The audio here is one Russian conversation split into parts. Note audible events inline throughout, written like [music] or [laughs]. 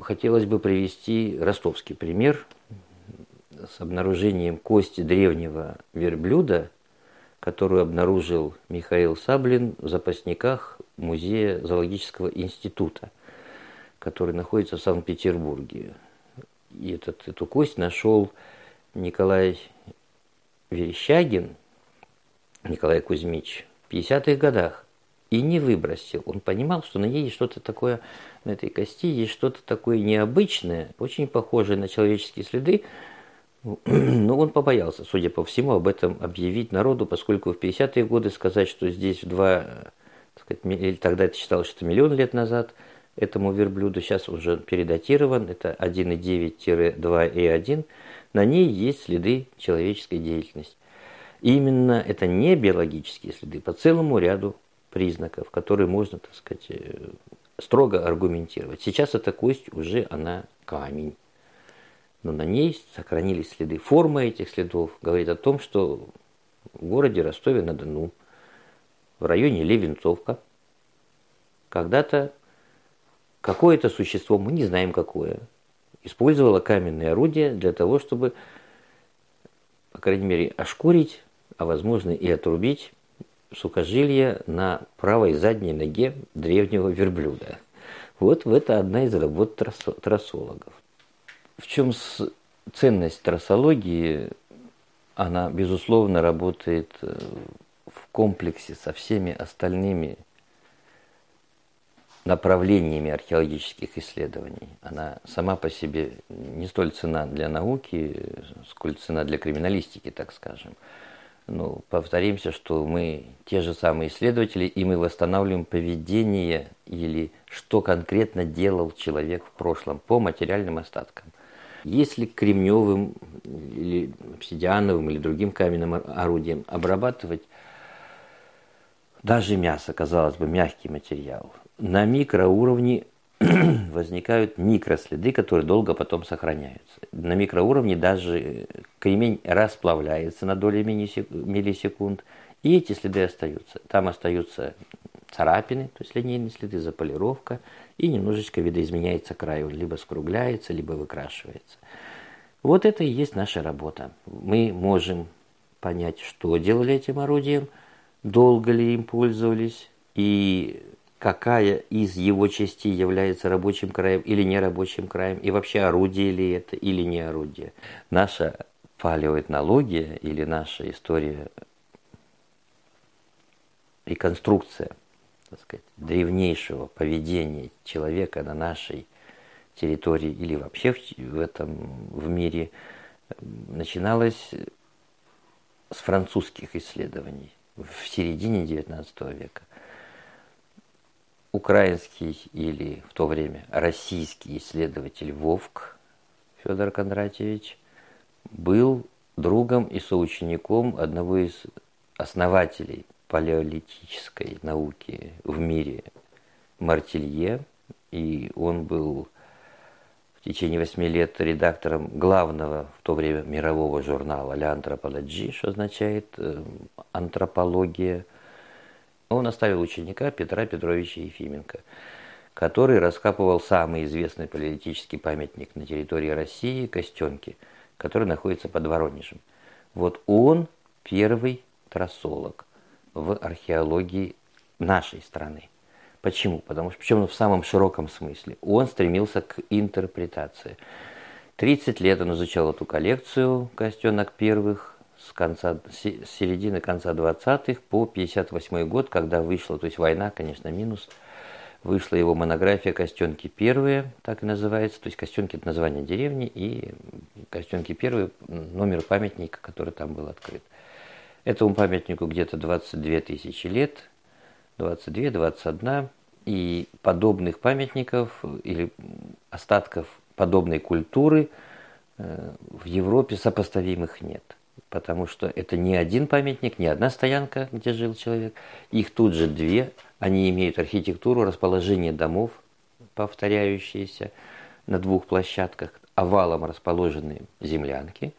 хотелось бы привести ростовский пример с обнаружением кости древнего верблюда, которую обнаружил Михаил Саблин в запасниках Музея зоологического института, который находится в Санкт-Петербурге. И этот, эту кость нашел Николай Верещагин, Николай Кузьмич, в 50-х годах и не выбросил. Он понимал, что на ней есть что-то такое, на этой кости есть что-то такое необычное, очень похожее на человеческие следы, [clears throat] но он побоялся, судя по всему, об этом объявить народу, поскольку в 50-е годы сказать, что здесь в два, сказать, или тогда это считалось, что миллион лет назад этому верблюду, сейчас уже передатирован, это 1,9-2,1, на ней есть следы человеческой деятельности. И именно это не биологические следы по целому ряду признаков, которые можно, так сказать, э, строго аргументировать. Сейчас эта кость уже она камень. Но на ней сохранились следы. Форма этих следов говорит о том, что в городе Ростове-на-Дону, в районе Левенцовка, когда-то какое-то существо, мы не знаем какое, использовало каменные орудия для того, чтобы, по крайней мере, ошкурить, а возможно и отрубить сухожилие на правой задней ноге древнего верблюда. Вот это одна из работ трассологов. В чем ценность трассологии? Она, безусловно, работает э, в комплексе со всеми остальными направлениями археологических исследований. Она сама по себе не столь цена для науки, сколь цена для криминалистики, так скажем ну, повторимся, что мы те же самые исследователи, и мы восстанавливаем поведение или что конкретно делал человек в прошлом по материальным остаткам. Если кремневым или обсидиановым или другим каменным орудием обрабатывать даже мясо, казалось бы, мягкий материал, на микроуровне [clears throat] возникают микроследы, которые долго потом сохраняются. На микроуровне даже кремень расплавляется на доли миллисекунд, и эти следы остаются. Там остаются царапины, то есть линейные следы, заполировка, и немножечко видоизменяется край, он либо скругляется, либо выкрашивается. Вот это и есть наша работа. Мы можем понять, что делали этим орудием, долго ли им пользовались, и какая из его частей является рабочим краем или нерабочим краем, и вообще орудие ли это или не орудие. Наша палеоэтнология или наша история реконструкция так сказать, древнейшего поведения человека на нашей территории или вообще в этом в мире начиналась с французских исследований в середине XIX века. Украинский или в то время российский исследователь Вовк Федор Кондратьевич был другом и соучеником одного из основателей палеолитической науки в мире Мартилье, и он был в течение восьми лет редактором главного в то время мирового журнала «Ля антропологии», что означает э, антропология – он оставил ученика Петра Петровича Ефименко, который раскапывал самый известный палеолитический памятник на территории России – Костенки, который находится под Воронежем. Вот он первый трассолог в археологии нашей страны. Почему? Потому что, причем в самом широком смысле, он стремился к интерпретации. 30 лет он изучал эту коллекцию костенок первых, с, конца, с середины конца 20-х по 58 год, когда вышла, то есть война, конечно, минус, вышла его монография «Костенки первые», так и называется, то есть «Костенки» – это название деревни, и «Костенки первые» – номер памятника, который там был открыт. Этому памятнику где-то 22 тысячи лет, 22-21, и подобных памятников или остатков подобной культуры э, в Европе сопоставимых нет потому что это не один памятник, не одна стоянка, где жил человек. Их тут же две. Они имеют архитектуру, расположение домов, повторяющиеся на двух площадках, овалом расположены землянки,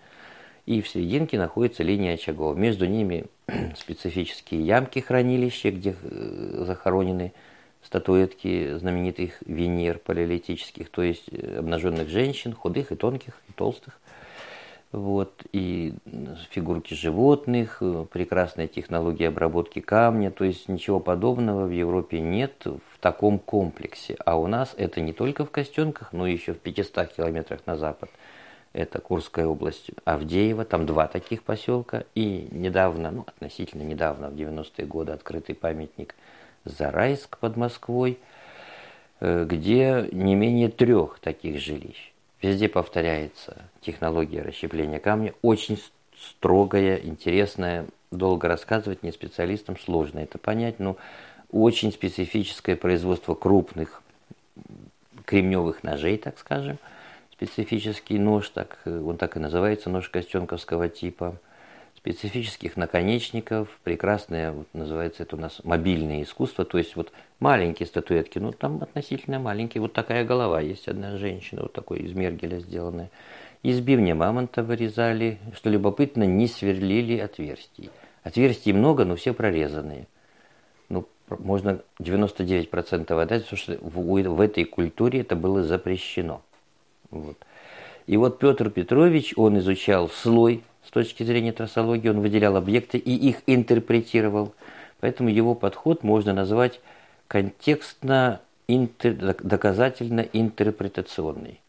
и в серединке находится линия очагов. Между ними [clears throat] специфические ямки хранилища, где э, захоронены статуэтки знаменитых Венер палеолитических, то есть э, обнаженных женщин, худых и тонких, и толстых. Вот, и фигурки животных, э, прекрасная технология обработки камня, то есть ничего подобного в Европе нет в таком комплексе. А у нас это не только в Костенках, но еще в 500 километрах на запад. Это Курская область, Авдеева, там два таких поселка. И недавно, ну относительно недавно, в 90-е годы открытый памятник Зарайск под Москвой, э, где не менее трех таких жилищ. Везде повторяется технология расщепления камня, очень строгая, интересная, долго рассказывать не специалистам сложно это понять, но очень специфическое производство крупных кремневых ножей, так скажем, специфический нож, так, он так и называется, нож костенковского типа – специфических наконечников, прекрасное, вот называется это у нас мобильное искусство, то есть вот маленькие статуэтки, ну там относительно маленькие, вот такая голова есть одна женщина, вот такой из мергеля сделанная. Из бивня мамонта вырезали, что любопытно, не сверлили отверстий. Отверстий много, но все прорезанные. Ну, можно 99% отдать, потому что в, в этой культуре это было запрещено. Вот. И вот Петр Петрович, он изучал слой с точки зрения трассологии, он выделял объекты и их интерпретировал. Поэтому его подход можно назвать контекстно-доказательно-интерпретационный.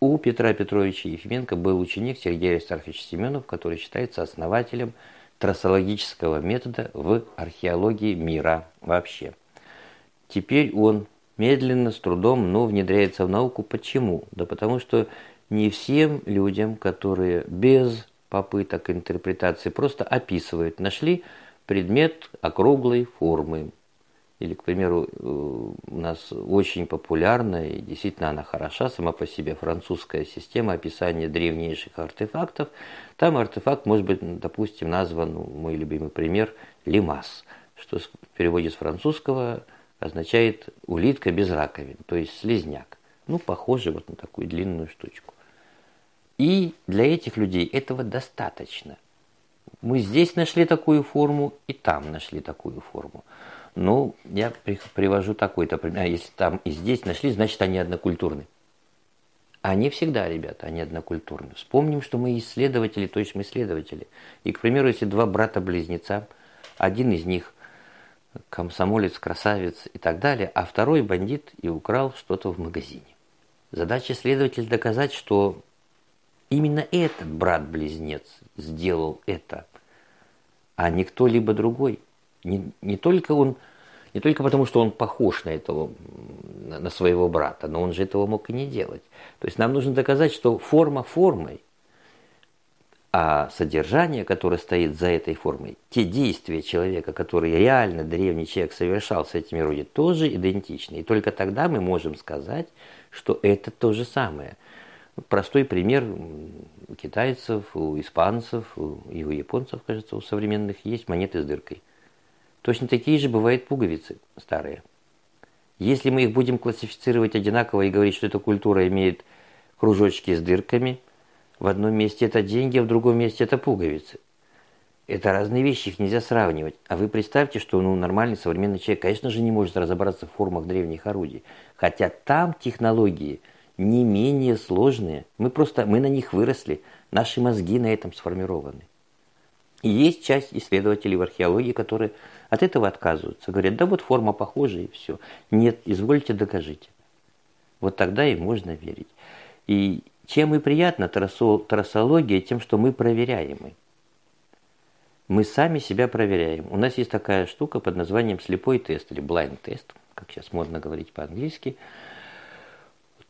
У Петра Петровича Ефименко был ученик Сергей Аристархович Семенов, который считается основателем трассологического метода в археологии мира вообще. Теперь он медленно, с трудом, но внедряется в науку. Почему? Да потому что не всем людям, которые без попыток интерпретации просто описывают. Нашли предмет округлой формы. Или, к примеру, э, у нас очень популярная, и действительно она хороша сама по себе, французская система описания древнейших артефактов. Там артефакт может быть, допустим, назван, ну, мой любимый пример, лимас, что в переводе с французского означает улитка без раковин, то есть слезняк. Ну, похоже вот на такую длинную штучку. И для этих людей этого достаточно. Мы здесь нашли такую форму, и там нашли такую форму. Ну, я привожу такой-то пример. А если там и здесь нашли, значит, они однокультурны. Они всегда, ребята, они однокультурны. Вспомним, что мы исследователи, то есть мы исследователи. И, к примеру, если два брата-близнеца, один из них комсомолец, красавец и так далее, а второй бандит и украл что-то в магазине. Задача следователя доказать, что Именно этот брат-близнец сделал это, а не кто-либо другой. Не, не только он, не только потому, что он похож на этого, на своего брата, но он же этого мог и не делать. То есть нам нужно доказать, что форма формой, а содержание, которое стоит за этой формой, те действия человека, которые реально древний человек совершал с этими людьми, тоже идентичны. И только тогда мы можем сказать, что это то же самое – Простой пример у китайцев, у испанцев и у японцев, кажется, у современных есть монеты с дыркой. Точно такие же бывают пуговицы старые. Если мы их будем классифицировать одинаково и говорить, что эта культура имеет кружочки с дырками, в одном месте это деньги, а в другом месте это пуговицы. Это разные вещи, их нельзя сравнивать. А вы представьте, что ну, нормальный современный человек, конечно же, не может разобраться в формах древних орудий. Хотя там технологии – не менее сложные. Мы просто, мы на них выросли, наши мозги на этом сформированы. И есть часть исследователей в археологии, которые от этого отказываются. Говорят, да вот форма похожа и все. Нет, извольте докажите. Вот тогда и можно верить. И чем и приятна трассология, тем, что мы проверяемы. Мы сами себя проверяем. У нас есть такая штука под названием слепой тест или blind тест, как сейчас модно говорить по-английски –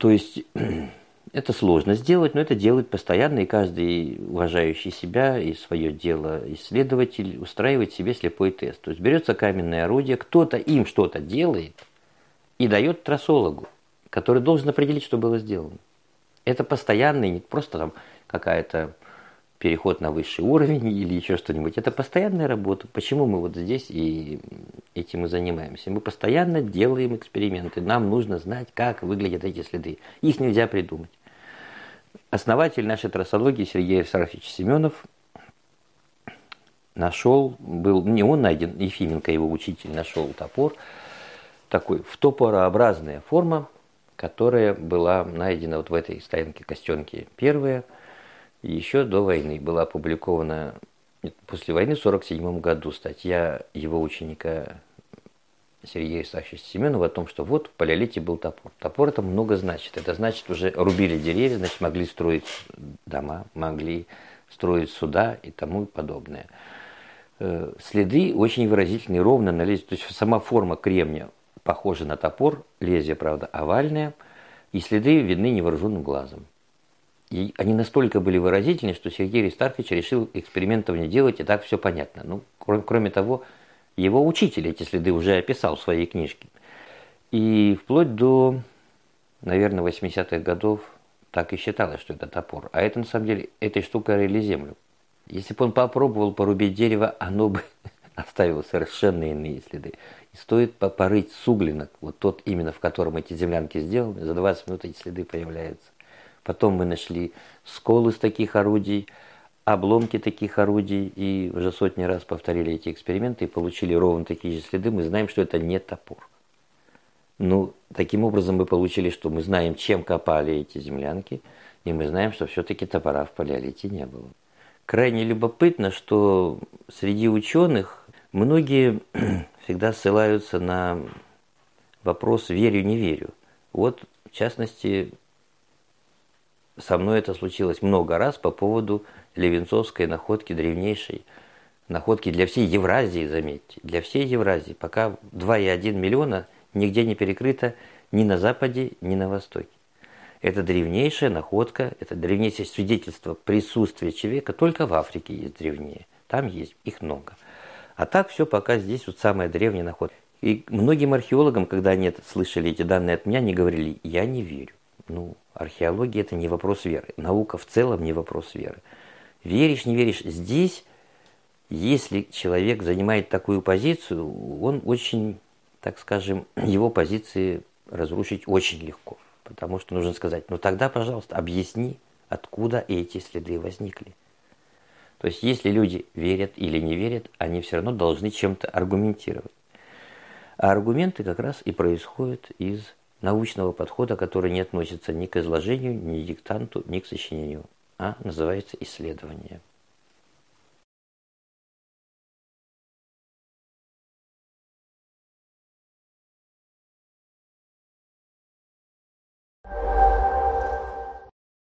то есть [clears throat] это сложно сделать, но это делает постоянно, и каждый уважающий себя и свое дело исследователь устраивает себе слепой тест. То есть берется каменное орудие, кто-то им что-то делает и дает трассологу, который должен определить, что было сделано. Это постоянный, не просто там какая-то переход на высший уровень или еще что-нибудь. Это постоянная работа. Почему мы вот здесь и этим и занимаемся? Мы постоянно делаем эксперименты. Нам нужно знать, как выглядят эти следы. Их нельзя придумать. Основатель нашей трассологии Сергей Александрович Семенов нашел, был, не он найден, Ефименко, его учитель, нашел топор, такой втопорообразная форма, которая была найдена вот в этой стоянке Костенки первая, еще до войны была опубликована после войны в 1947 году статья его ученика Сергея Исаевича Семенова о том, что вот в палеолите был топор. Топор это много значит. Это значит, уже рубили деревья, значит, могли строить дома, могли строить суда и тому подобное. Э, следы очень выразительные, ровно на лезвие. То есть сама форма кремня похожа на топор, лезвие, правда, овальное, и следы видны невооруженным глазом. И они настолько были выразительны, что Сергей Аристархович решил экспериментов не делать, и так все понятно. Ну, кроме, кроме того, его учитель эти следы уже описал в своей книжке. И вплоть до, наверное, 80-х годов так и считалось, что это топор. А это, на самом деле, этой штукой рыли землю. Если бы он попробовал порубить дерево, оно бы [laughs] оставило совершенно иные следы. И стоит порыть суглинок, вот тот именно, в котором эти землянки сделаны, за 20 минут эти следы появляются. Потом мы нашли сколы с таких орудий, обломки таких орудий и уже сотни раз повторили эти эксперименты и получили ровно такие же следы, мы знаем, что это не топор. Ну, таким образом мы получили, что мы знаем, чем копали эти землянки, и мы знаем, что все-таки топора в палеолите не было. Крайне любопытно, что среди ученых многие [clears throat] всегда ссылаются на вопрос «верю-не верю». Вот, в частности, со мной это случилось много раз по поводу Левенцовской находки древнейшей, находки для всей Евразии, заметьте, для всей Евразии, пока 2,1 миллиона нигде не перекрыто ни на Западе, ни на Востоке. Это древнейшая находка, это древнейшее свидетельство присутствия человека, только в Африке есть древнее, там есть, их много. А так все пока здесь вот самая древняя находка. И многим археологам, когда они слышали эти данные от меня, они говорили, я не верю. Ну, археология это не вопрос веры. Наука в целом не вопрос веры. Веришь, не веришь, здесь, если человек занимает такую позицию, он очень, так скажем, его позиции разрушить очень легко. Потому что нужно сказать, ну тогда, пожалуйста, объясни, откуда эти следы возникли. То есть, если люди верят или не верят, они все равно должны чем-то аргументировать. А аргументы как раз и происходят из научного подхода, который не относится ни к изложению, ни к диктанту, ни к сочинению, а называется исследование.